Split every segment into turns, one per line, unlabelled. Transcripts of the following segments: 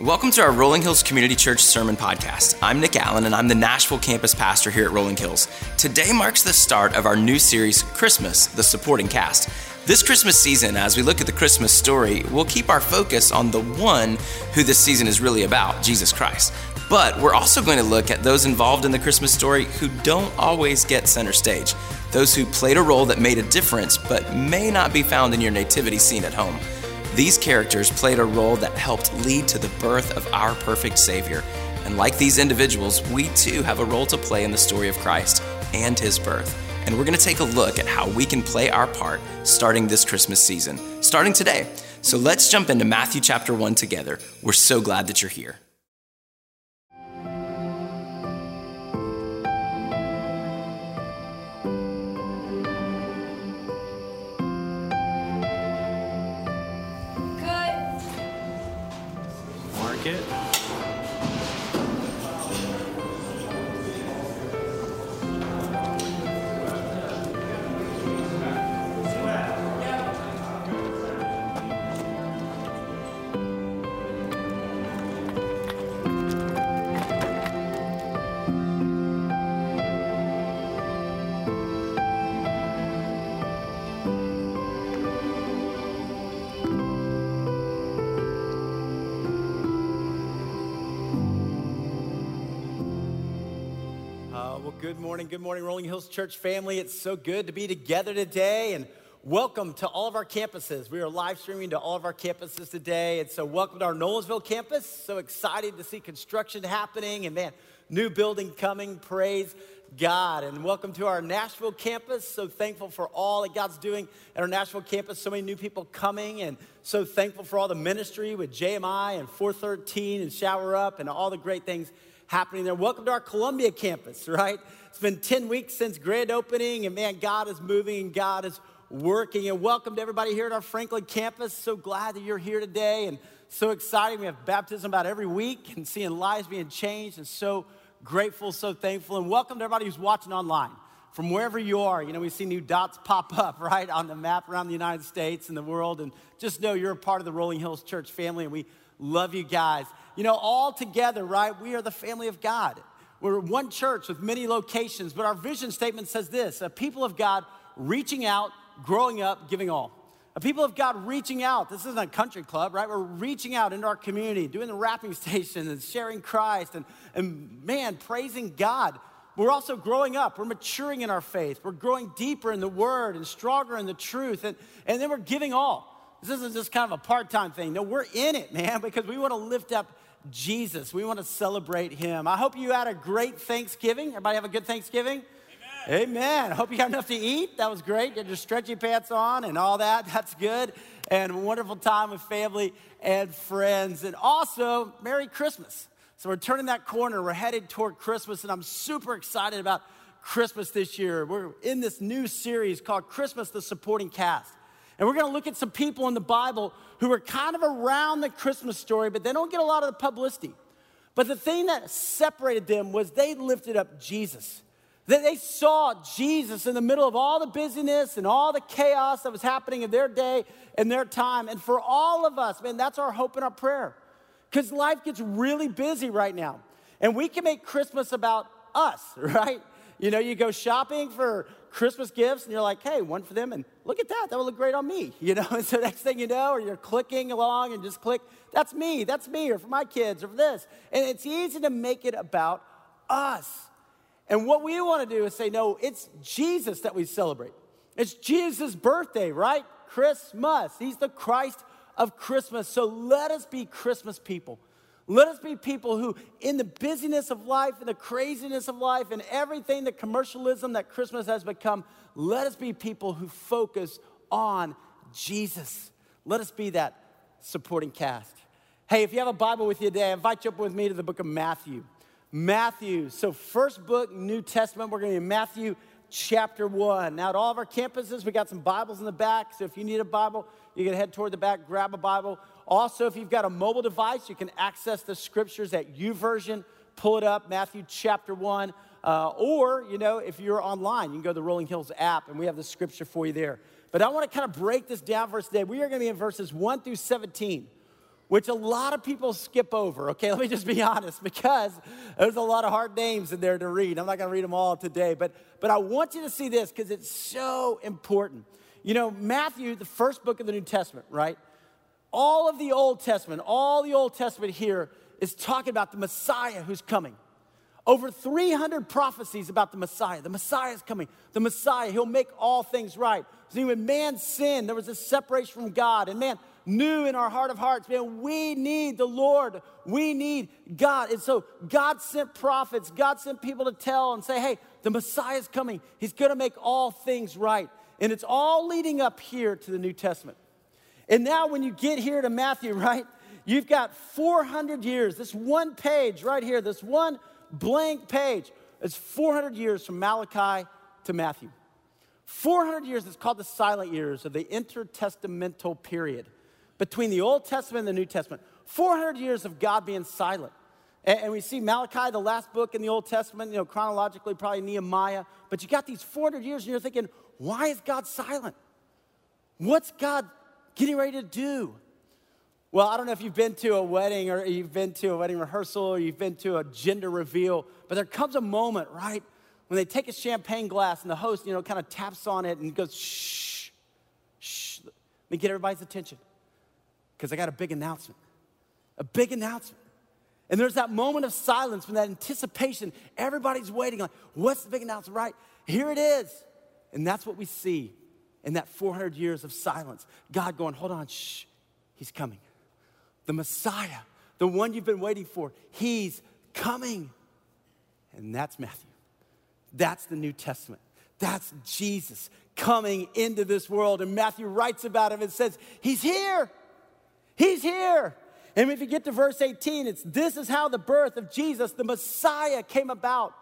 Welcome to our Rolling Hills Community Church Sermon Podcast. I'm Nick Allen, and I'm the Nashville campus pastor here at Rolling Hills. Today marks the start of our new series, Christmas, the supporting cast. This Christmas season, as we look at the Christmas story, we'll keep our focus on the one who this season is really about, Jesus Christ. But we're also going to look at those involved in the Christmas story who don't always get center stage, those who played a role that made a difference but may not be found in your nativity scene at home. These characters played a role that helped lead to the birth of our perfect Savior. And like these individuals, we too have a role to play in the story of Christ and his birth. And we're going to take a look at how we can play our part starting this Christmas season, starting today. So let's jump into Matthew chapter 1 together. We're so glad that you're here.
Morning. Good morning, Rolling Hills Church family. It's so good to be together today and welcome to all of our campuses. We are live streaming to all of our campuses today. And so, welcome to our Nolensville campus. So excited to see construction happening and man, new building coming. Praise God. And welcome to our Nashville campus. So thankful for all that God's doing at our Nashville campus. So many new people coming, and so thankful for all the ministry with JMI and 413 and Shower Up and all the great things happening there. Welcome to our Columbia campus, right? It's been 10 weeks since grand opening, and man, God is moving and God is working. And welcome to everybody here at our Franklin campus. So glad that you're here today and so exciting. We have baptism about every week and seeing lives being changed, and so grateful, so thankful. And welcome to everybody who's watching online from wherever you are. You know, we see new dots pop up, right, on the map around the United States and the world. And just know you're a part of the Rolling Hills Church family, and we love you guys. You know, all together, right, we are the family of God. We're one church with many locations, but our vision statement says this a people of God reaching out, growing up, giving all. A people of God reaching out. This isn't a country club, right? We're reaching out into our community, doing the wrapping station and sharing Christ and, and man, praising God. We're also growing up. We're maturing in our faith. We're growing deeper in the word and stronger in the truth. And, and then we're giving all. This isn't just kind of a part time thing. No, we're in it, man, because we want to lift up Jesus. We want to celebrate him. I hope you had a great Thanksgiving. Everybody have a good Thanksgiving? Amen. Amen. I hope you got enough to eat. That was great. Get your stretchy pants on and all that. That's good. And a wonderful time with family and friends. And also, Merry Christmas. So we're turning that corner. We're headed toward Christmas, and I'm super excited about Christmas this year. We're in this new series called Christmas the Supporting Cast. And we're going to look at some people in the Bible who are kind of around the Christmas story, but they don't get a lot of the publicity. But the thing that separated them was they lifted up Jesus. That they saw Jesus in the middle of all the busyness and all the chaos that was happening in their day and their time. And for all of us, man, that's our hope and our prayer. Because life gets really busy right now. And we can make Christmas about us, right? You know, you go shopping for Christmas gifts and you're like, hey, one for them, and look at that, that would look great on me, you know? And so next thing you know, or you're clicking along and just click, that's me, that's me, or for my kids, or for this. And it's easy to make it about us. And what we want to do is say, no, it's Jesus that we celebrate. It's Jesus' birthday, right? Christmas. He's the Christ of Christmas. So let us be Christmas people. Let us be people who, in the busyness of life, in the craziness of life, and everything, the commercialism that Christmas has become, let us be people who focus on Jesus. Let us be that supporting cast. Hey, if you have a Bible with you today, I invite you up with me to the book of Matthew. Matthew. So, first book, New Testament, we're going to be Matthew chapter 1. Now, at all of our campuses, we got some Bibles in the back. So, if you need a Bible, you can head toward the back, grab a Bible. Also, if you've got a mobile device, you can access the scriptures at YouVersion. Pull it up, Matthew chapter 1. Uh, or, you know, if you're online, you can go to the Rolling Hills app and we have the scripture for you there. But I want to kind of break this down for us today. We are going to be in verses 1 through 17. which a lot of people skip over, okay? Let me just be honest, because there's a lot of hard names in there to read. I'm not gonna read them all today, but, but I want you to see this because it's so important. You know, Matthew, the first book of the New Testament, right? All of the Old Testament, all the Old Testament here is talking about the Messiah who's coming. Over 300 prophecies about the Messiah. The Messiah is coming. The Messiah, he'll make all things right. See, when man sinned, there was a separation from God, and man knew in our heart of hearts, man, we need the Lord. We need God. And so God sent prophets, God sent people to tell and say, hey, the Messiah is coming. He's going to make all things right. And it's all leading up here to the New Testament. And now, when you get here to Matthew, right, you've got 400 years, this one page right here, this one blank page. It's 400 years from Malachi to Matthew. 400 years, it's called the silent years of the intertestamental period between the Old Testament and the New Testament. 400 years of God being silent. And, we see Malachi, the last book in the Old Testament, you know, chronologically, probably Nehemiah. But you got these 400 years, and you're thinking, why is God silent? What's God getting ready to do? Well, I don't know if you've been to a wedding or you've been to a wedding rehearsal or you've been to a gender reveal, but there comes a moment, right, when they take a champagne glass and the host, you know, kind of taps on it and goes, shh, shh, let me get everybody's attention because I got a big announcement. A big announcement. And there's that moment of silence when that anticipation, everybody's waiting, like, what's the big announcement, right? Here it is. And that's what we see in that 400 years of silence. God going, hold on, shh, he's coming the Messiah, the one you've been waiting for. He's coming. And that's Matthew. That's the New Testament. That's Jesus coming into this world. And Matthew writes about him and says, He's here. He's here. And if you get to verse 18, it's this is how the birth of Jesus, the Messiah, came about.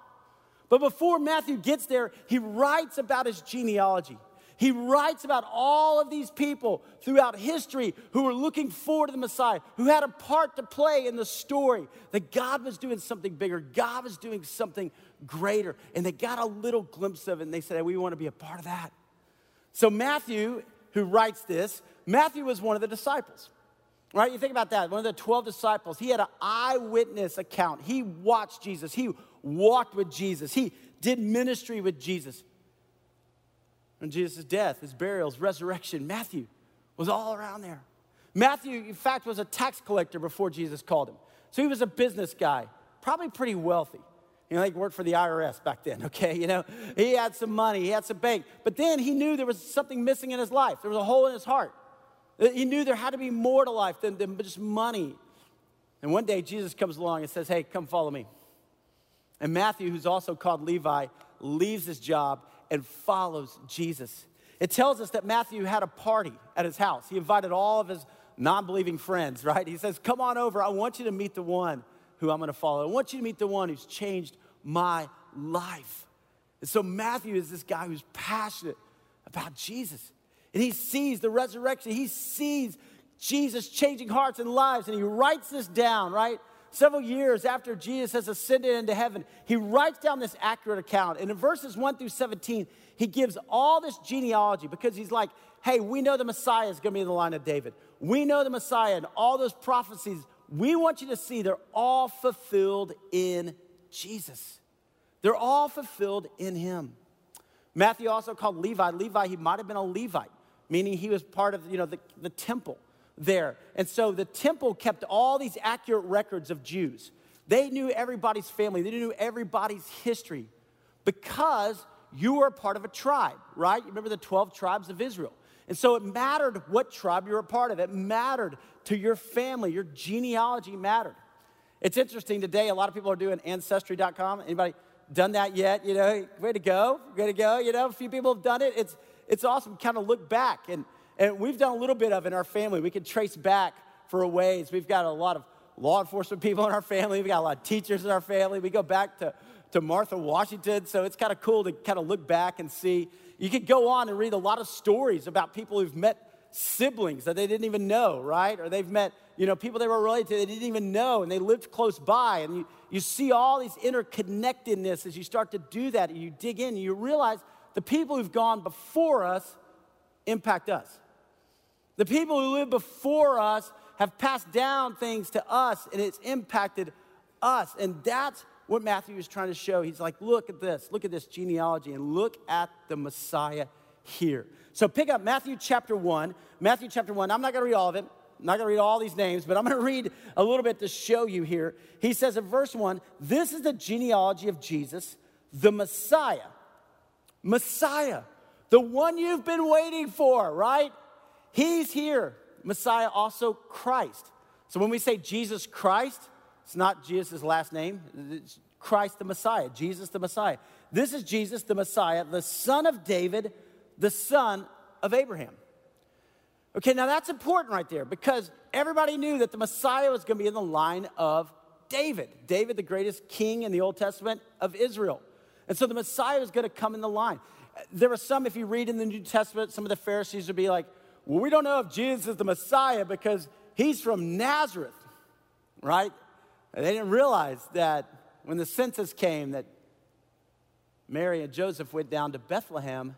But before Matthew gets there, he writes about his genealogy. He writes about all of these people throughout history who were looking forward to the Messiah, who had a part to play in the story, that God was doing something bigger, God was doing something greater. And they got a little glimpse of it and they said, hey, We want to be a part of that. So, Matthew, who writes this, Matthew was one of the disciples. Right? You think about that. One of the 12 disciples, he had an eyewitness account. He watched Jesus. He walked with Jesus. He did ministry with Jesus and Jesus' death, his burial, his resurrection. Matthew was all around there. Matthew, in fact, was a tax collector before Jesus called him. So he was a business guy, probably pretty wealthy. You know, he worked for the IRS back then, okay? You know, he had some money, he had some bank. But then he knew there was something missing in his life. There was a hole in his heart. Uh, he knew there had to be more to life than, than just money. And one day Jesus comes along and says, Hey, come follow me. And Matthew, who's also called Levi, leaves his job and follows Jesus. It tells us that Matthew had a party at his house. He invited all of his non believing friends, right? He says, Come on over. I want you to meet the one who I'm going to follow. I want you to meet the one who's changed my life. And so Matthew is this guy who's passionate about Jesus. And he sees the resurrection, he sees Jesus changing hearts and lives, and he writes this down, right? Several years after Jesus has ascended into heaven, he writes down this accurate account. And in verses 1 through 17, he gives all this genealogy because he's like, hey, we know the Messiah is going to be in the line of David. We know the Messiah and all those prophecies. We want you to see they're all fulfilled in Jesus. They're all fulfilled in him. Matthew also called Levi. Levi, he might have been a Levite, meaning he was part of you know, the, the temple there. And so the temple kept all these accurate records of Jews. They knew everybody's family, they knew everybody's history because you were a part of a tribe, right? You remember the 12 tribes of Israel. And so it mattered what tribe you were a part of. It mattered to your family, your genealogy mattered. It's interesting today, a lot of people are doing ancestry.com. Anybody done that yet? You know, way to go, way to go. You know, a few people have done it. It's, it's awesome kind of look back and and we've done a little bit of in our family. We can trace back for a ways. We've got a lot of law enforcement people in our family. We've got a lot of teachers in our family. We go back to, to Martha Washington. So it's kind of cool to kind of look back and see. You could go on and read a lot of stories about people who've met siblings that they didn't even know, right? Or they've met, you know, people they were related to they didn't even know and they lived close by. And you, you see all these interconnectedness as you start to do that and you dig in and you realize the people who've gone before us impact us. The people who lived before us have passed down things to us and it's impacted us. And that's what Matthew is trying to show. He's like, look at this, look at this genealogy, and look at the Messiah here. So pick up Matthew chapter 1. Matthew chapter 1. I'm not going to read all of it. I'm not going to read all these names, but I'm going to read a little bit to show you here. He says in verse 1 This is the genealogy of Jesus, the Messiah. Messiah, the one you've been waiting for, right? He's here. Messiah, also Christ. So when we say Jesus Christ, it's not Jesus' last name, it's Christ the Messiah, Jesus the Messiah. This is Jesus the Messiah, the son of David, the son of Abraham. Okay, now that's important right there because everybody knew that the Messiah was going to be in the line of David. David, the greatest king in the Old Testament of Israel. And so the Messiah was going to come in the line. There were some, if you read in the New Testament, some of the Pharisees would be like, well, we don't know if Jesus is the Messiah because he's from Nazareth, right? And they didn't realize that when the census came, that Mary and Joseph went down to Bethlehem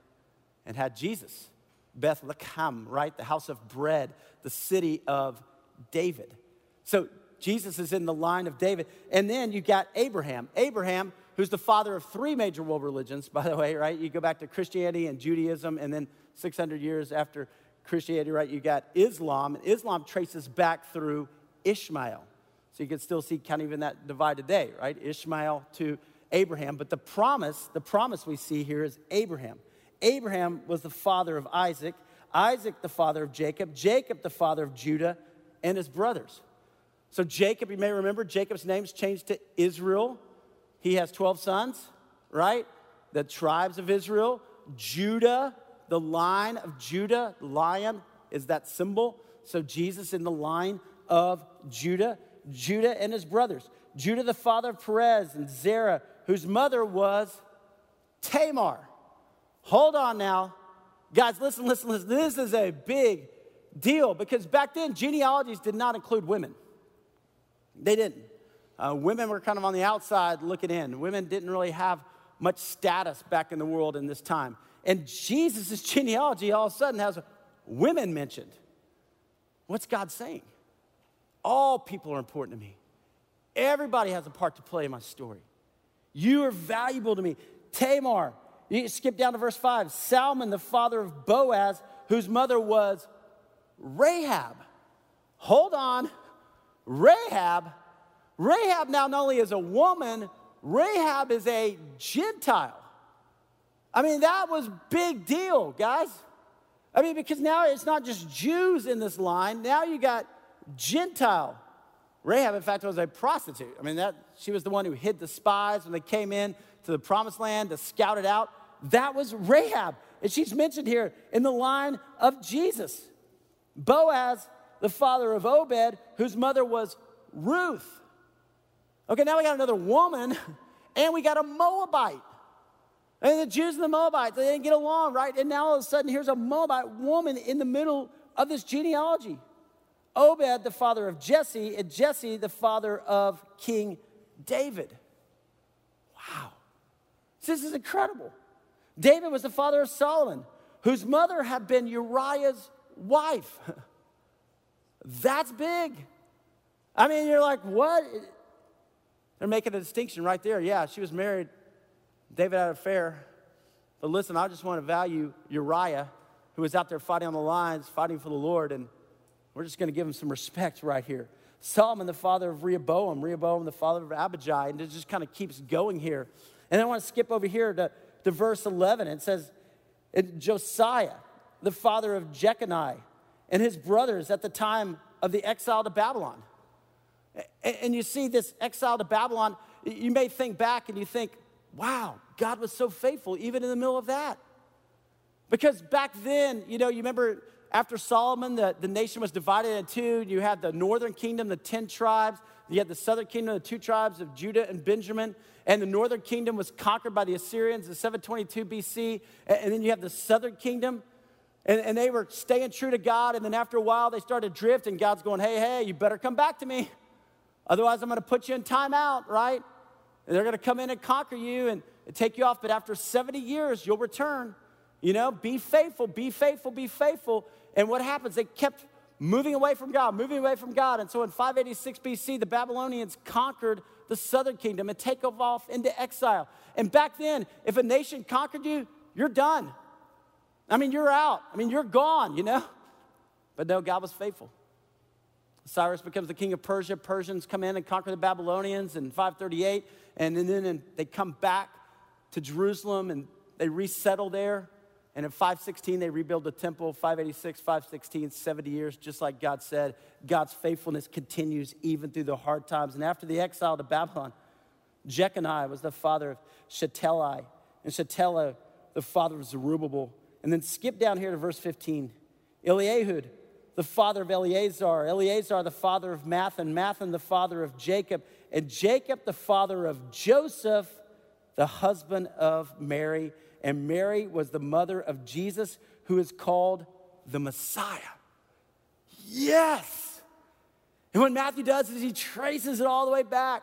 and had Jesus. Bethlehem, right? The house of bread, the city of David. So Jesus is in the line of David. And then you got Abraham. Abraham, who's the father of three major world religions, by the way, right? You go back to Christianity and Judaism, and then 600 years after Christianity, right, you got Islam. And Islam traces back through Ishmael. So you can still see kind of even that divide today, right? Ishmael to Abraham. But the promise, the promise we see here is Abraham. Abraham was the father of Isaac, Isaac the father of Jacob, Jacob the father of Judah and his brothers. So Jacob, you may remember, Jacob's name's changed to Israel. He has 12 sons, right? The tribes of Israel. Judah, the line of Judah, lion is that symbol. So Jesus in the line of Judah, Judah and his brothers. Judah, the father of Perez and Zerah, whose mother was Tamar. Hold on now. Guys, listen, listen, listen. This is a big deal because back then genealogies did not include women. They didn't. Uh, women were kind of on the outside looking in. Women didn't really have much status back in the world in this time. And Jesus' genealogy all of a sudden has women mentioned. What's God saying? All people are important to me. Everybody has a part to play in my story. You are valuable to me. Tamar, you skip down to verse 5. Salmon, the father of Boaz, whose mother was Rahab. Hold on. Rahab. Rahab now not only is a woman, Rahab is a Gentile. I mean, that was big deal, guys. I mean, because now it's not just Jews in this line. Now you got Gentile. Rahab, in fact, was a prostitute. I mean, that she was the one who hid the spies when they came in to the promised land to scout it out. That was Rahab. And she's mentioned here in the line of Jesus. Boaz, the father of Obed, whose mother was Ruth. Okay, now we got another woman, and we got a Moabite. And the Jews and the Moabites, they didn't get along, right? And now all of a sudden, here's a Moabite woman in the middle of this genealogy. Obed, the father of Jesse, and Jesse, the father of King David. Wow. This is incredible. David was the father of Solomon, whose mother had been Uriah's wife. That's big. I mean, you're like, what? They're making a distinction right there. Yeah, she was married. David had an affair. But listen, I just want to value Uriah, who was out there fighting on the lines, fighting for the Lord, and we're just going to give him some respect right here. Solomon, the father of Rehoboam, Rehoboam, the father of Abijah, and it just kind of keeps going here. And I want to skip over here to to verse 11. It says, Josiah, the father of Jeconiah, and his brothers at the time of the exile to Babylon. And you see this exile to Babylon, you may think back and you think, wow, God was so faithful even in the middle of that. Because back then, you know, you remember after Solomon, the, the nation was divided into two. You had the northern kingdom, the 10 tribes. You had the southern kingdom, the two tribes of Judah and Benjamin. And the northern kingdom was conquered by the Assyrians in 722 BC. And then you have the southern kingdom. And, and they were staying true to God. And then after a while, they started to drift. And God's going, hey, hey, you better come back to me. Otherwise, I'm going to put you in timeout, right? They're going to come in and conquer you and, and take you off. But after 70 years, you'll return. You know, be faithful, be faithful, be faithful. And what happens? They kept moving away from God, moving away from God. And so in 586 BC, the Babylonians conquered the southern kingdom and take off into exile. And back then, if a nation conquered you, you're done. I mean, you're out. I mean, you're gone, you know? But no, God was faithful. Cyrus becomes the king of Persia. Persians come in and conquer the Babylonians in 538, and then and they come back to Jerusalem and they resettle there. And in 516, they rebuild the temple. 586, 516, 70 years, just like God said. God's faithfulness continues even through the hard times. And after the exile to Babylon, Jeconiah was the father of Shealtiel, and Shealtiel, the father of Zerubbabel. And then skip down here to verse 15. Eliahud, the father of Eleazar, Eleazar, the father of Matthan, Matthan, the father of Jacob, and Jacob, the father of Joseph, the husband of Mary and Mary was the mother of Jesus, who is called the Messiah. Yes! And what Matthew does is he traces it all the way back.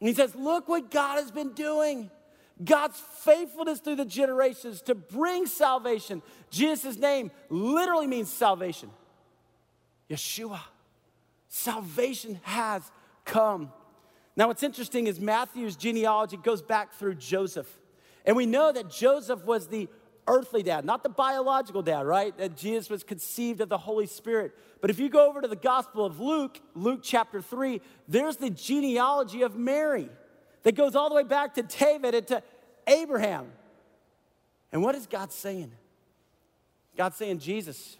And he says, Look what God has been doing. God's faithfulness through the generations to bring salvation. Jesus' name literally means salvation. Yeshua. Salvation has come. Now, what's interesting is Matthew's genealogy goes back through Joseph. And we know that Joseph was the earthly dad, not the biological dad, right? That Jesus was conceived of the Holy Spirit. But if you go over to the Gospel of Luke, Luke chapter 3, there's the genealogy of Mary that goes all the way back to David and to Abraham. And what is God saying? God's saying Jesus,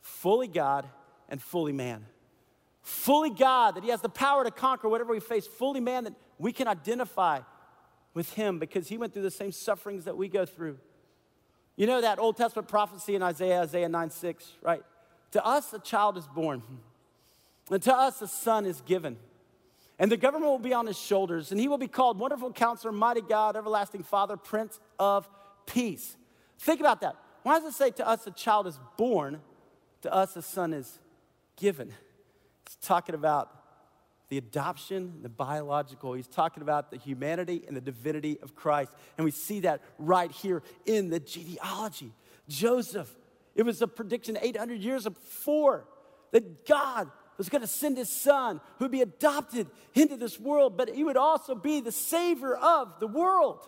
fully God and fully man. Fully God, that He has the power to conquer whatever we face, fully man, that we can identify with him because he went through the same sufferings that we go through. You know that Old Testament prophecy in Isaiah, Isaiah 9 6, right? To us a child is born, and to us a son is given. And the government will be on his shoulders, and he will be called Wonderful Counselor, Mighty God, Everlasting Father, Prince of Peace. Think about that. Why does it say to us a child is born, to us a son is given? It's talking about the adoption, the biological. He's talking about the humanity and the divinity of Christ. And we see that right here in the genealogy. Joseph, it was a prediction 800 years before that God was going to send his son who would be adopted into this world, but he would also be the savior of the world.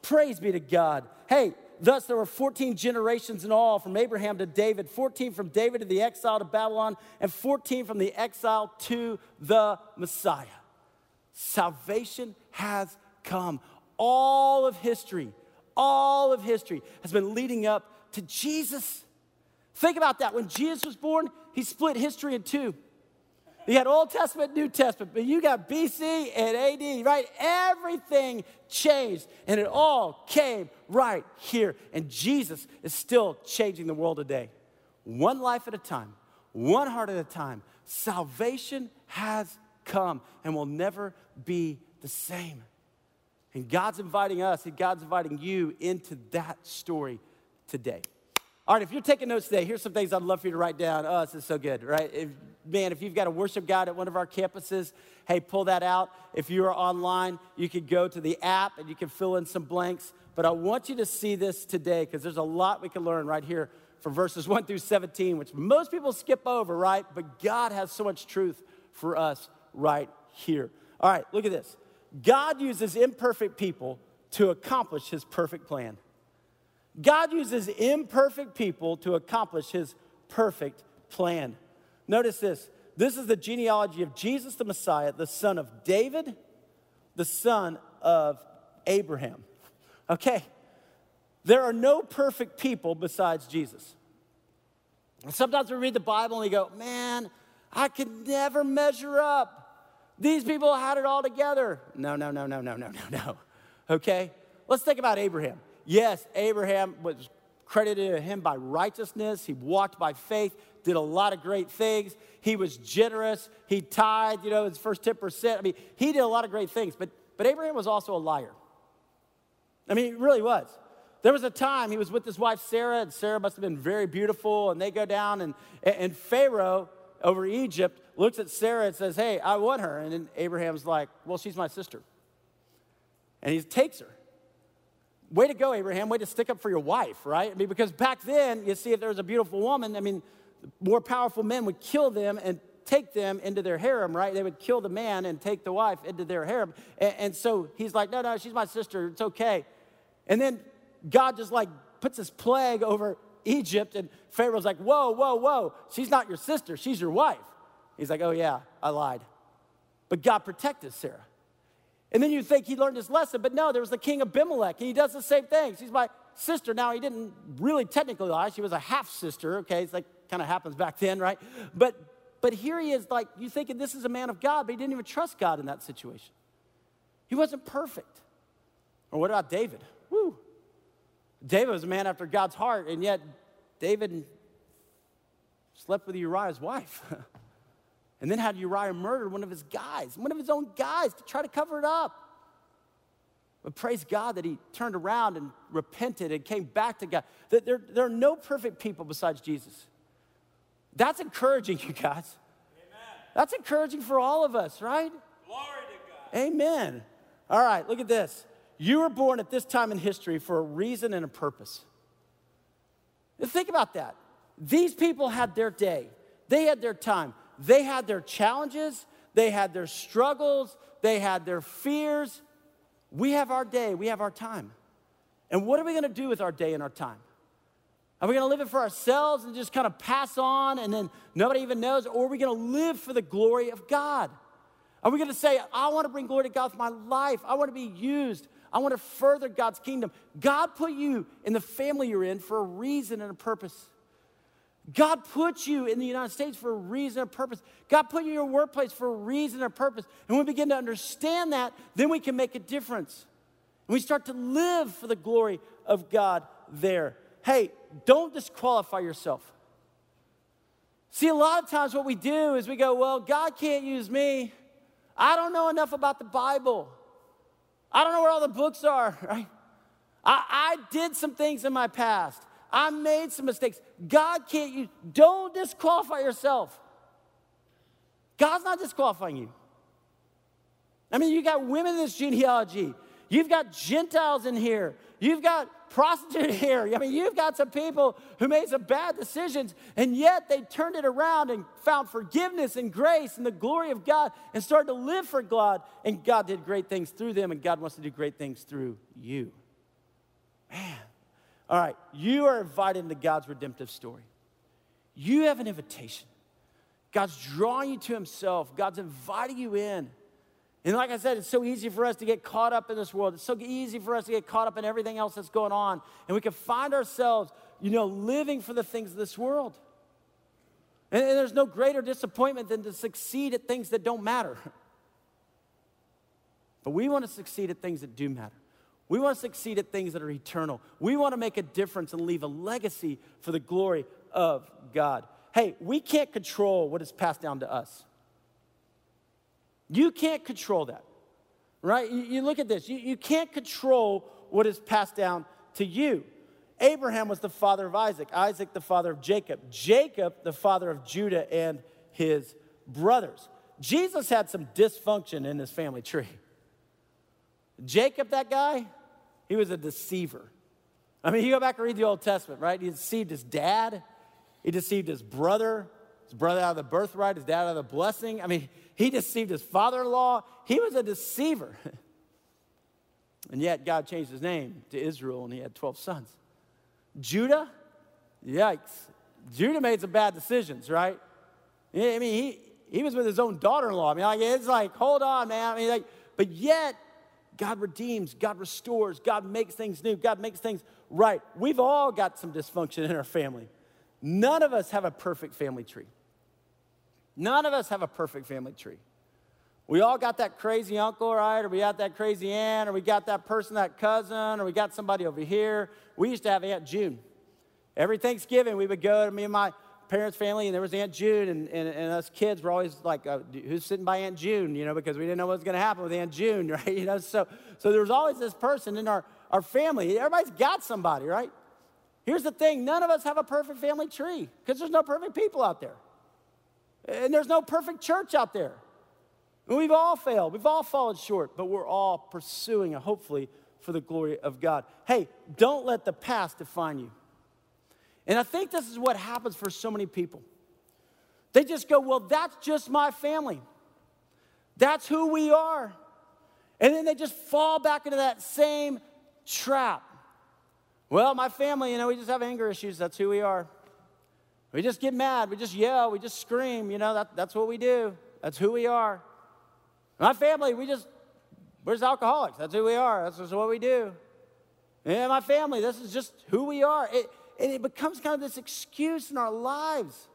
Praise be to God. Hey, Thus, there were 14 generations in all from Abraham to David, 14 from David to the exile to Babylon, and 14 from the exile to the Messiah. Salvation has come. All of history, all of history has been leading up to Jesus. Think about that. When Jesus was born, he split history in two. You got Old Testament, New Testament, but you got BC and AD, right? Everything changed, and it all came right here. And Jesus is still changing the world today. One life at a time, one heart at a time. Salvation has come and will never be the same. And God's inviting us, and God's inviting you into that story today. All right, if you're taking notes today, here's some things I'd love for you to write down. Oh, this is so good, right? If, man, if you've got a worship guide at one of our campuses, hey, pull that out. If you are online, you can go to the app and you can fill in some blanks. But I want you to see this today because there's a lot we can learn right here from verses 1 through 17, which most people skip over, right? But God has so much truth for us right here. All right, look at this. God uses imperfect people to accomplish his perfect plan. God uses imperfect people to accomplish his perfect plan. Notice this this is the genealogy of Jesus the Messiah, the son of David, the son of Abraham. Okay, there are no perfect people besides Jesus. sometimes we read the Bible and we go, man, I could never measure up. These people had it all together. No, no, no, no, no, no, no, no. Okay, let's think about Abraham. Yes, Abraham was credited to him by righteousness. He walked by faith, did a lot of great things. He was generous. He tithed, you know, his first 10%. I mean, he did a lot of great things, but, but Abraham was also a liar. I mean, he really was. There was a time he was with his wife Sarah, and Sarah must have been very beautiful, and they go down, and, and Pharaoh over Egypt looks at Sarah and says, Hey, I want her. And then Abraham's like, Well, she's my sister. And he takes her way to go, Abraham. Way to stick up for your wife, right? I mean, because back then, you see, if there was a beautiful woman, I mean, more powerful men would kill them and take them into their harem, right? They would kill the man and take the wife into their harem. And, and, so he's like, no, no, she's my sister. It's okay. And then God just like puts this plague over Egypt, and Pharaoh's like, whoa, whoa, whoa. She's not your sister, she's your wife. He's like, oh, yeah, I lied. But God protected Sarah. And then you think he learned his lesson, but no, there was the king Abimelech, and he does the same thing. She's my sister. Now, he didn't really technically lie, she was a half sister, okay? It's like kind of happens back then, right? But but here he is, like, you thinking this is a man of God, but he didn't even trust God in that situation. He wasn't perfect. Or what about David? Woo. David was a man after God's heart, and yet David slept with Uriah's wife. and then had Uriah murder one of his guys, one of his own guys, to try to cover it up. But praise God that he turned around and repented and came back to God. That There, there are no perfect people besides Jesus. That's encouraging, you guys. Amen. That's encouraging for all of us, right?
Glory to
God. Amen. All right, look at this. You were born at this time in history for a reason and a purpose. think about that. These people had their day, they had their time, they had their challenges, they had their struggles, they had their fears. We have our day, we have our time. And what are we gonna do with our day and our time? Are we to live it for ourselves and just kind of pass on and then nobody even knows? Or are we to live for the glory of God? Are we to say, I want to bring glory to God with my life? I want to be used. I want to further God's kingdom. God put you in the family you're in for a reason and a purpose. God put you in the United States for a reason a purpose. God put you in your workplace for a reason a purpose. And when we begin to understand that, then we can make a difference. And we start to live for the glory of God there hey, don't disqualify yourself. See, a lot of times what we do is we go, well, God can't use me. I don't know enough about the Bible. I don't know where all the books are, right? I, I did some things in my past. I made some mistakes. God can't use, don't disqualify yourself. God's not disqualifying you. I mean, you got women in this genealogy. You've got Gentiles in here. You've got prostitute here. I mean, you've got some people who made some bad decisions, and yet they turned it around and found forgiveness and grace and the glory of God and started to live for God. And God did great things through them, and God wants to do great things through you. Man. All right, you are invited into God's redemptive story. You have an invitation. God's drawing you to Himself, God's inviting you in. And like I said, it's so easy for us to get caught up in this world. It's so easy for us to get caught up in everything else that's going on. And we can find ourselves, you know, living for the things of this world. And, and there's no greater disappointment than to succeed at things that don't matter. But we want to succeed at things that do matter. We want to succeed at things that are eternal. We want to make a difference and leave a legacy for the glory of God. Hey, we can't control what is passed down to us. You can't control that, right? You, you look at this, you, you can't control what is passed down to you. Abraham was the father of Isaac, Isaac, the father of Jacob, Jacob, the father of Judah and his brothers. Jesus had some dysfunction in his family tree. Jacob, that guy, he was a deceiver. I mean, you go back and read the Old Testament, right? He deceived his dad, he deceived his brother, his brother out of the birthright, his dad out of the blessing. I mean, he deceived his father in law. He was a deceiver. and yet, God changed his name to Israel and he had 12 sons. Judah, yikes. Judah made some bad decisions, right? I mean, he, he was with his own daughter in law. I mean, like, it's like, hold on, man. I mean, like, but yet, God redeems, God restores, God makes things new, God makes things right. We've all got some dysfunction in our family. None of us have a perfect family tree. None of us have a perfect family tree. We all got that crazy uncle, right? Or we got that crazy aunt, or we got that person, that cousin, or we got somebody over here. We used to have Aunt June. Every Thanksgiving, we would go to me and my parents' family, and there was Aunt June, and, and, and us kids were always like, uh, who's sitting by Aunt June, you know, because we didn't know what was going to happen with Aunt June, right? You know, so, so there was always this person in our, our family. Everybody's got somebody, right? Here's the thing none of us have a perfect family tree because there's no perfect people out there. And there's no perfect church out there. we've all failed, we've all fallen short, but we're all pursuing, hopefully, for the glory of God. Hey, don't let the past define you. And I think this is what happens for so many people. They just go, well, that's just my family. That's who we are. And then they just fall back into that same trap. Well, my family, you know, we just have anger issues. That's who we are. We just get mad. We just yell. We just scream. You know, that, that's what we do. That's who we are. My family, we just, we're just alcoholics. That's who we are. That's just what we do. And my family, this is just who we are. It, and it becomes kind of this excuse in our lives.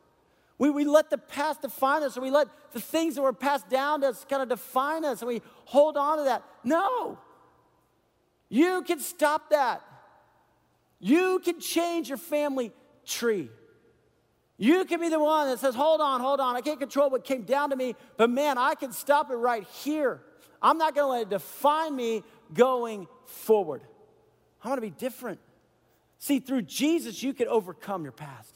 We, we let the past define us, or we let the things that were passed down to us kind of define us, and we hold on to that. No. You can stop that. You can change your family tree. You can be the one that says, Hold on, hold on. I can't control what came down to me, but man, I can stop it right here. I'm not going to let it define me going forward. I'm going to be different. See, through Jesus, you can overcome your past.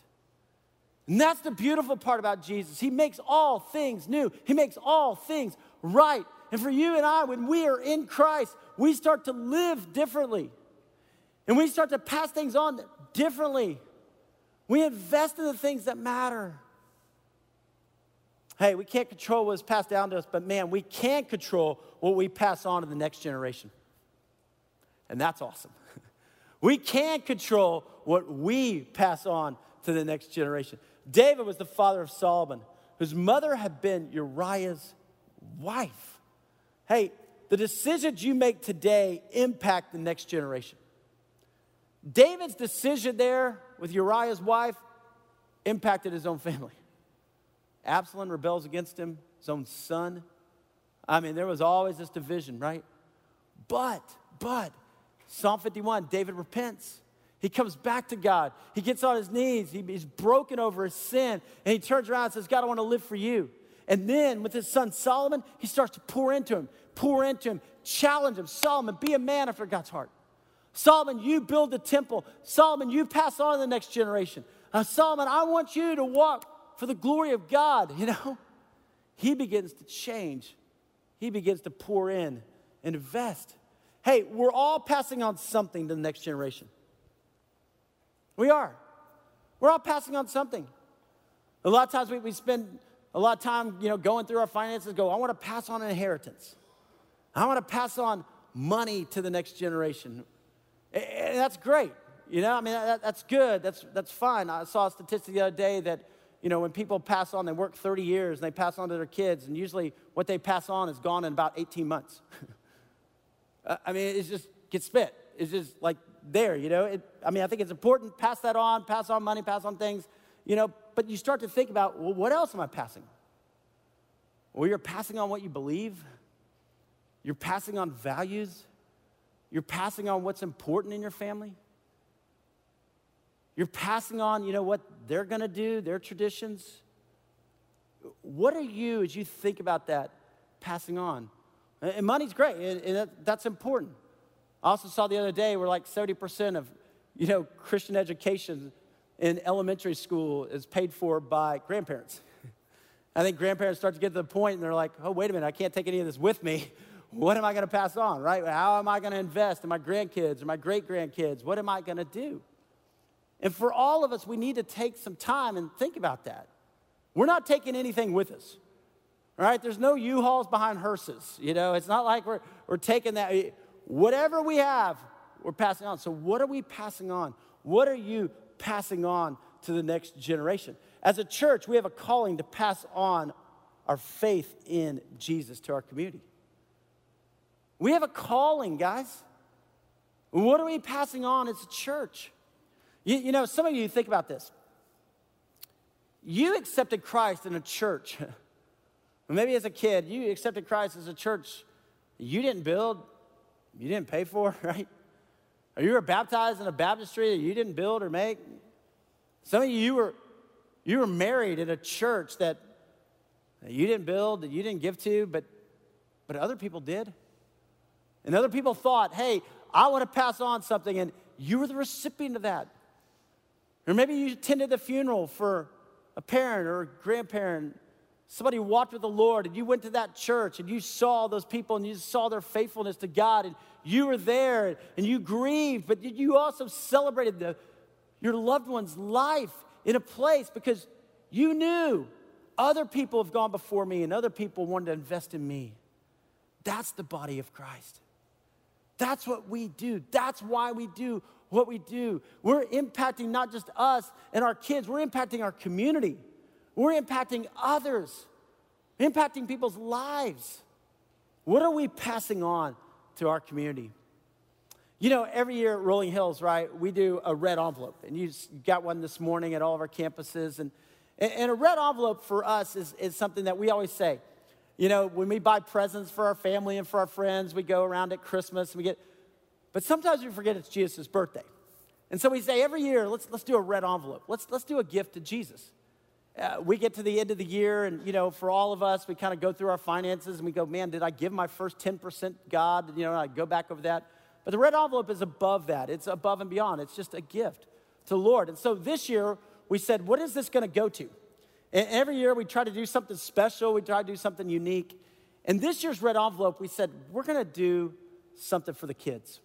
And that's the beautiful part about Jesus. He makes all things new, He makes all things right. And for you and I, when we are in Christ, we start to live differently. And we start to pass things on differently. We invest in the things that matter. Hey, we can't control what's passed down to us, but man, we can control what we pass on to the next generation. And that's awesome. We can control what we pass on to the next generation. David was the father of Solomon, whose mother had been Uriah's wife. Hey, the decisions you make today impact the next generation. David's decision there with Uriah's wife impacted his own family. Absalom rebels against him, his own son. I mean, there was always this division, right? But, but, Psalm 51, David repents. He comes back to God. He gets on his knees. He, he's broken over his sin. And he turns around and says, God, I want to live for you. And then with his son Solomon, he starts to pour into him, pour into him, challenge him. Solomon, be a man after God's heart. Solomon, you build the temple. Solomon, you pass on to the next generation. Uh, Solomon, I want you to walk for the glory of God, you know? He begins to change. He begins to pour in and invest. Hey, we're all passing on something to the next generation. We are. We're all passing on something. A lot of times we, we spend a lot of time, you know, going through our finances, go, I want to pass on an inheritance. I want to pass on money to the next generation. And that's great. You know, I mean, that, that's good. That's, that's fine. I saw a statistic the other day that, you know, when people pass on, they work 30 years and they pass on to their kids, and usually what they pass on is gone in about 18 months. Uh, I mean, it just gets spit. It's just like there, you know. It, I mean, I think it's important. Pass that on, pass on money, pass on things, you know. But you start to think about, well, what else am I passing? Well, you're passing on what you believe. You're passing on values. You're passing on what's important in your family. You're passing on, you know, what they're going to do, their traditions. What are you, as you think about that, passing on? And money's great, and that's important. I also saw the other day where like 70% of, you know, Christian education in elementary school is paid for by grandparents. I think grandparents start to get to the point and they're like, oh, wait a minute, I can't take any of this with me what am I going to pass on, right? How am I going to invest in my grandkids or my great grandkids? What am I going to do? And for all of us, we need to take some time and think about that. We're not taking anything with us, right? There's no U Hauls behind hearses, you know? It's not like we're, we're taking that. Whatever we have, we're passing on. So, what are we passing on? What are you passing on to the next generation? As a church, we have a calling to pass on our faith in Jesus to our community. We have a calling, guys. What are we passing on as a church? You, you know, some of you think about this. You accepted Christ in a church. Maybe as a kid, you accepted Christ as a church you didn't build, you didn't pay for, right? Or you were baptized in a baptistry that you didn't build or make. Some of you, you were, you were married in a church that you didn't build, that you didn't give to, but, but other people did. And other people thought, hey, I want to pass on something, and you were the recipient of that. Or maybe you attended the funeral for a parent or a grandparent. Somebody walked with the Lord, and you went to that church and you saw those people and you saw their faithfulness to God, and you were there and you grieved, but you also celebrated the, your loved one's life in a place because you knew other people have gone before me and other people wanted to invest in me. That's the body of Christ. That's what we do. That's why we do what we do. We're impacting not just us and our kids, we're impacting our community. We're impacting others, impacting people's lives. What are we passing on to our community? You know, every year at Rolling Hills, right, we do a red envelope. And you got one this morning at all of our campuses. And, and a red envelope for us is, is something that we always say. You know, when we buy presents for our family and for our friends, we go around at Christmas and we get, but sometimes we forget it's Jesus' birthday. And so we say every year, let's, let's do a red envelope. Let's, let's do a gift to Jesus. Uh, we get to the end of the year, and you know, for all of us, we kind of go through our finances and we go, man, did I give my first 10% God? You know, I go back over that. But the red envelope is above that, it's above and beyond. It's just a gift to the Lord. And so this year, we said, what is this going to go to? And every year, we try to do something special, we try to do something unique. And this year's red envelope, we said, we're going to do something for the kids.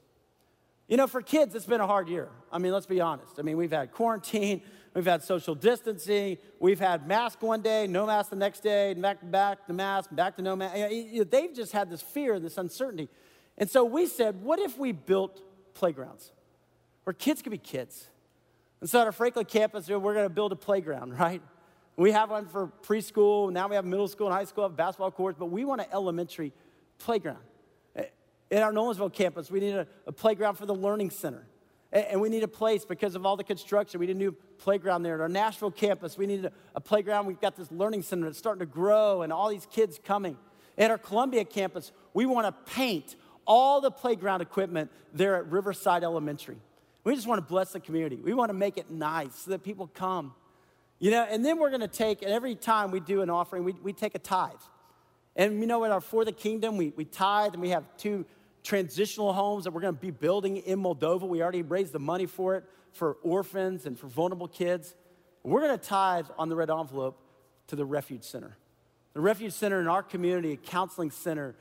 You know, for kids, it's been a hard year. I mean, let's be honest. I mean, we've had quarantine, we've had social distancing, we've had mask one day, no mask the next day, back to back to mask, back to no mask. They've just had this fear and this uncertainty. And so we said, what if we built playgrounds where kids could be kids? And so at our Franklin campus, we're going to build a playground, right? We have one for preschool. Now we have middle school and high school, have basketball courts, but we want an elementary playground. In our Nolensville campus, we need a, a playground for the Learning Center. And, we need a place because of all the construction. We need a new playground there. At our Nashville campus, we need a, a playground. We've got this Learning Center that's starting to grow and all these kids coming. At our Columbia campus, we want to paint all the playground equipment there at Riverside Elementary. We just want to bless the community. We want to make it nice so that people come. You know, and then we're going to take, and every time we do an offering, we, we take a tithe. And you know, in our For the Kingdom, we, we tithe and we have two transitional homes that we're going to be building in Moldova. We already raised the money for it for orphans and for vulnerable kids. We're going to tithe on the red envelope to the Refuge Center. The Refuge Center in our community, a counseling center.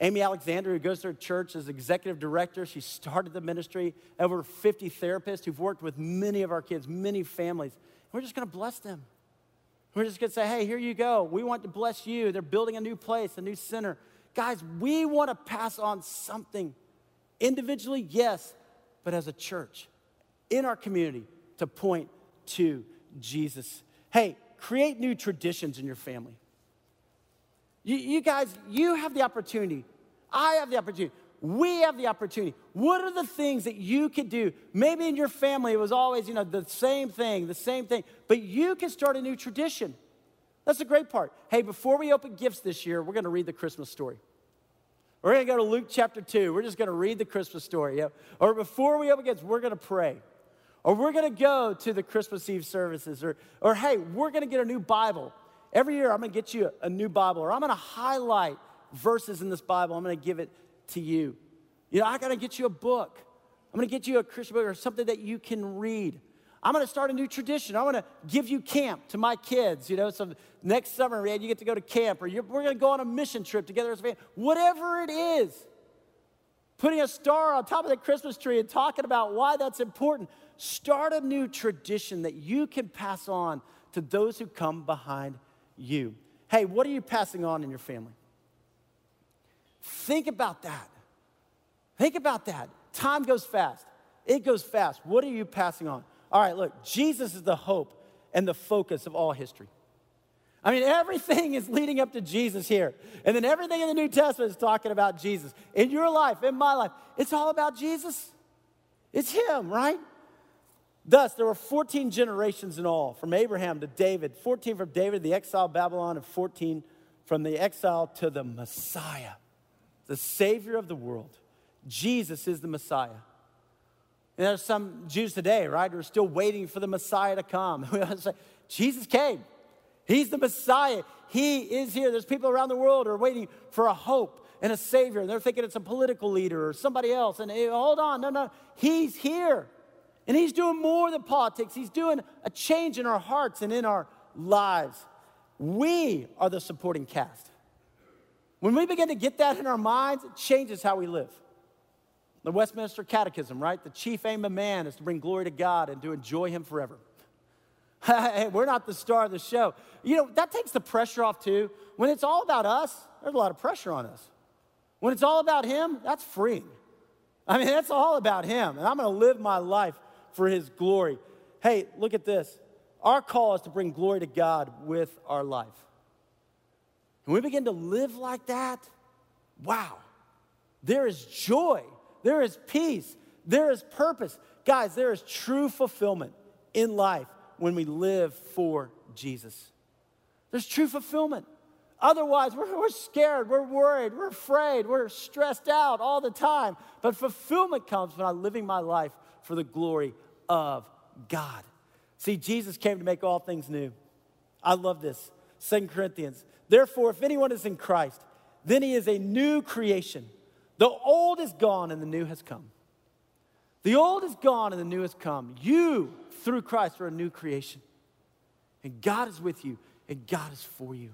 Amy Alexander, who goes to our church as executive director, she started the ministry. Over 50 therapists who've worked with many of our kids, many families. We're just going to bless them. We're just going to say, hey, here you go. We want to bless you. They're building a new place, a new center. Guys, we want to pass on something individually, yes, but as a church in our community to point to Jesus. Hey, create new traditions in your family. You, you, guys, you have the opportunity. I have the opportunity. We have the opportunity. What are the things that you could do? Maybe in your family it was always, you know, the same thing, the same thing, but you can start a new tradition. That's the great part. Hey, before we open gifts this year, we're going to read the Christmas story. We're going to go to Luke chapter 2. We're just going to read the Christmas story. Yeah? Or before we open gifts, we're going to pray. Or we're going to go to the Christmas Eve services. Or, or hey, we're going to get a new Bible. Every year, I'm going to get you a, a new Bible. Or I'm going to highlight verses in this Bible. I'm going to give it to you. You know, I got to get you a book. I'm going to get you a Christian book or something that you can read. I'm going to start a new tradition. I'm going to give you camp to my kids. You know, so next summer, man, you get to go to camp, or we're going to go on a mission trip together as a family. Whatever it is, putting a star on top of the Christmas tree and talking about why that's important. Start a new tradition that you can pass on to those who come behind you. Hey, what are you passing on in your family? Think about that. Think about that. Time goes fast. It goes fast. What are you passing on? All right, look, Jesus is the hope and the focus of all history. I mean, everything is leading up to Jesus here. And then everything in the New Testament is talking about Jesus. In your life, in my life, it's all about Jesus. It's Him, right? Thus, there were 14 generations in all, from Abraham to David, 14 from David to the exile of Babylon, and 14 from the exile to the Messiah, the Savior of the world. Jesus is the Messiah. And there's some Jews today, right, who are still waiting for the Messiah to come. Jesus came. He's the Messiah. He is here. There's people around the world who are waiting for a hope and a Savior. And they're thinking it's a political leader or somebody else. And hey, hold on, no, no. He's here. And He's doing more than politics, He's doing a change in our hearts and in our lives. We are the supporting cast. When we begin to get that in our minds, it changes how we live. The Westminster Catechism, right? The chief aim of man is to bring glory to God and to enjoy Him forever. we're not the star of the show. You know, that takes the pressure off too. When it's all about us, there's a lot of pressure on us. When it's all about Him, that's freeing. I mean, that's all about Him. And I'm going to live my life for His glory. Hey, look at this. Our call is to bring glory to God with our life. And we begin to live like that, wow, there is joy, there is peace, there is purpose. Guys, there is true fulfillment in life when we live for Jesus. There's true fulfillment. Otherwise, we're, we're, scared, we're worried, we're afraid, we're stressed out all the time. But fulfillment comes when I'm living my life for the glory of God. See, Jesus came to make all things new. I love this. Second Corinthians. Therefore, if anyone is in Christ, then he is a new creation. The old is gone and the new has come. The old is gone and the new has come. You, through Christ, are a new creation. And God is with you and God is for you.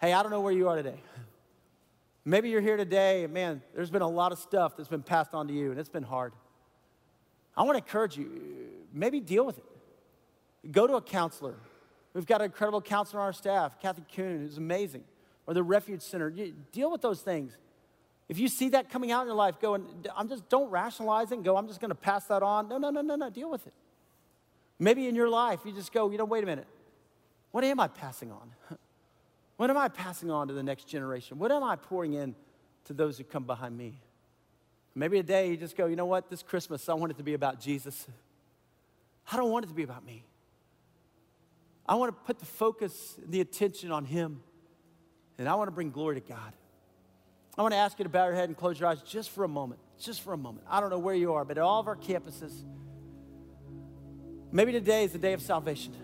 Hey, I don't know where you are today. Maybe you're here today, and man, there's been a lot of stuff that's been passed on to you, and it's been hard. I want to encourage you, maybe deal with it. Go to a counselor. We've got an incredible counselor on our staff, Kathy Kuhn, who's amazing, or the Refuge Center. You deal with those things. If you see that coming out in your life, go and I'm just don't rationalize it and go, I'm just going to pass that on. No, no, no, no, no. Deal with it. Maybe in your life, you just go, you know, wait a minute. What am I passing on? What am I passing on to the next generation? What am I pouring in to those who come behind me? Maybe a day you just go, you know what, this Christmas, I want it to be about Jesus. I don't want it to be about me. I want to put the focus, and the attention on Him, and I want to bring glory to God. I want to ask you to bow your head and close your eyes just for a moment. Just for a moment. I don't know where you are, but at all of our campuses, maybe today is the day of salvation.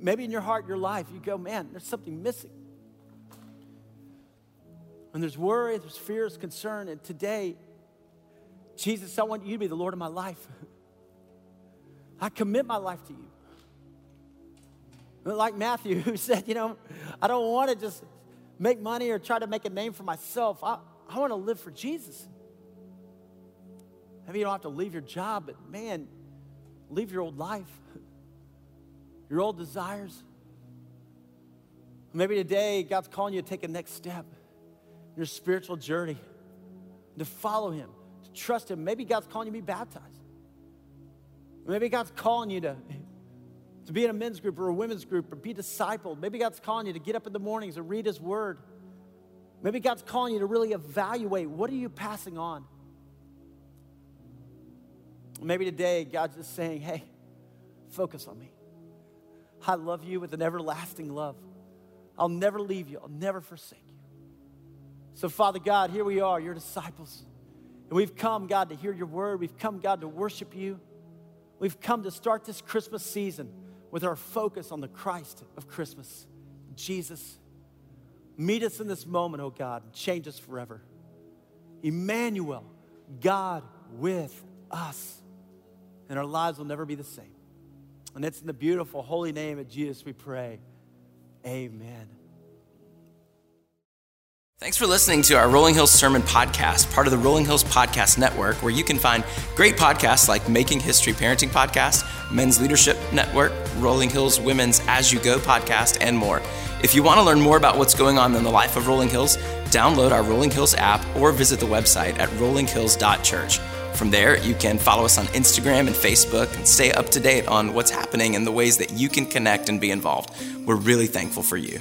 Maybe in your heart, your life, you go, man, there's something missing. And there's worry, there's fear, there's concern. And today, Jesus, I want you to be the Lord of my life. I commit my life to you. Like Matthew, who said, you know, I don't want to just make money or try to make a name for myself. I, I want to live for Jesus. Maybe you don't have to leave your job, but man, leave your old life your old desires. Maybe today God's calling you to take a next step in your spiritual journey, to follow Him, to trust Him. Maybe God's calling you to be baptized. Maybe God's calling you to, to be in a men's group or a women's group or be discipled. Maybe God's calling you to get up in the mornings and read His Word. Maybe God's calling you to really evaluate what are you passing on. Maybe today God's just saying, hey, focus on me. I love you with an everlasting love. I'll never leave you, I'll never forsake you. So, Father God, here we are, your disciples. And we've come, God, to hear your word. We've come, God, to worship you. We've come to start this Christmas season with our focus on the Christ of Christmas, Jesus. Meet us in this moment, oh God, and change us forever. Emmanuel, God with us. And our lives will never be the same. And it's in the beautiful, holy name of Jesus we pray. Amen.
Thanks for listening to our Rolling Hills Sermon Podcast, part of the Rolling Hills Podcast Network, where you can find great podcasts like Making History Parenting Podcast, Men's Leadership Network, Rolling Hills Women's As You Go podcast, and more. If you want to learn more about what's going on in the life of Rolling Hills, download our Rolling Hills app or visit the website at rollinghills.church. From there, you can follow us on Instagram and Facebook and stay up to date on what's happening and the ways that you can connect and be involved. We're really thankful for you.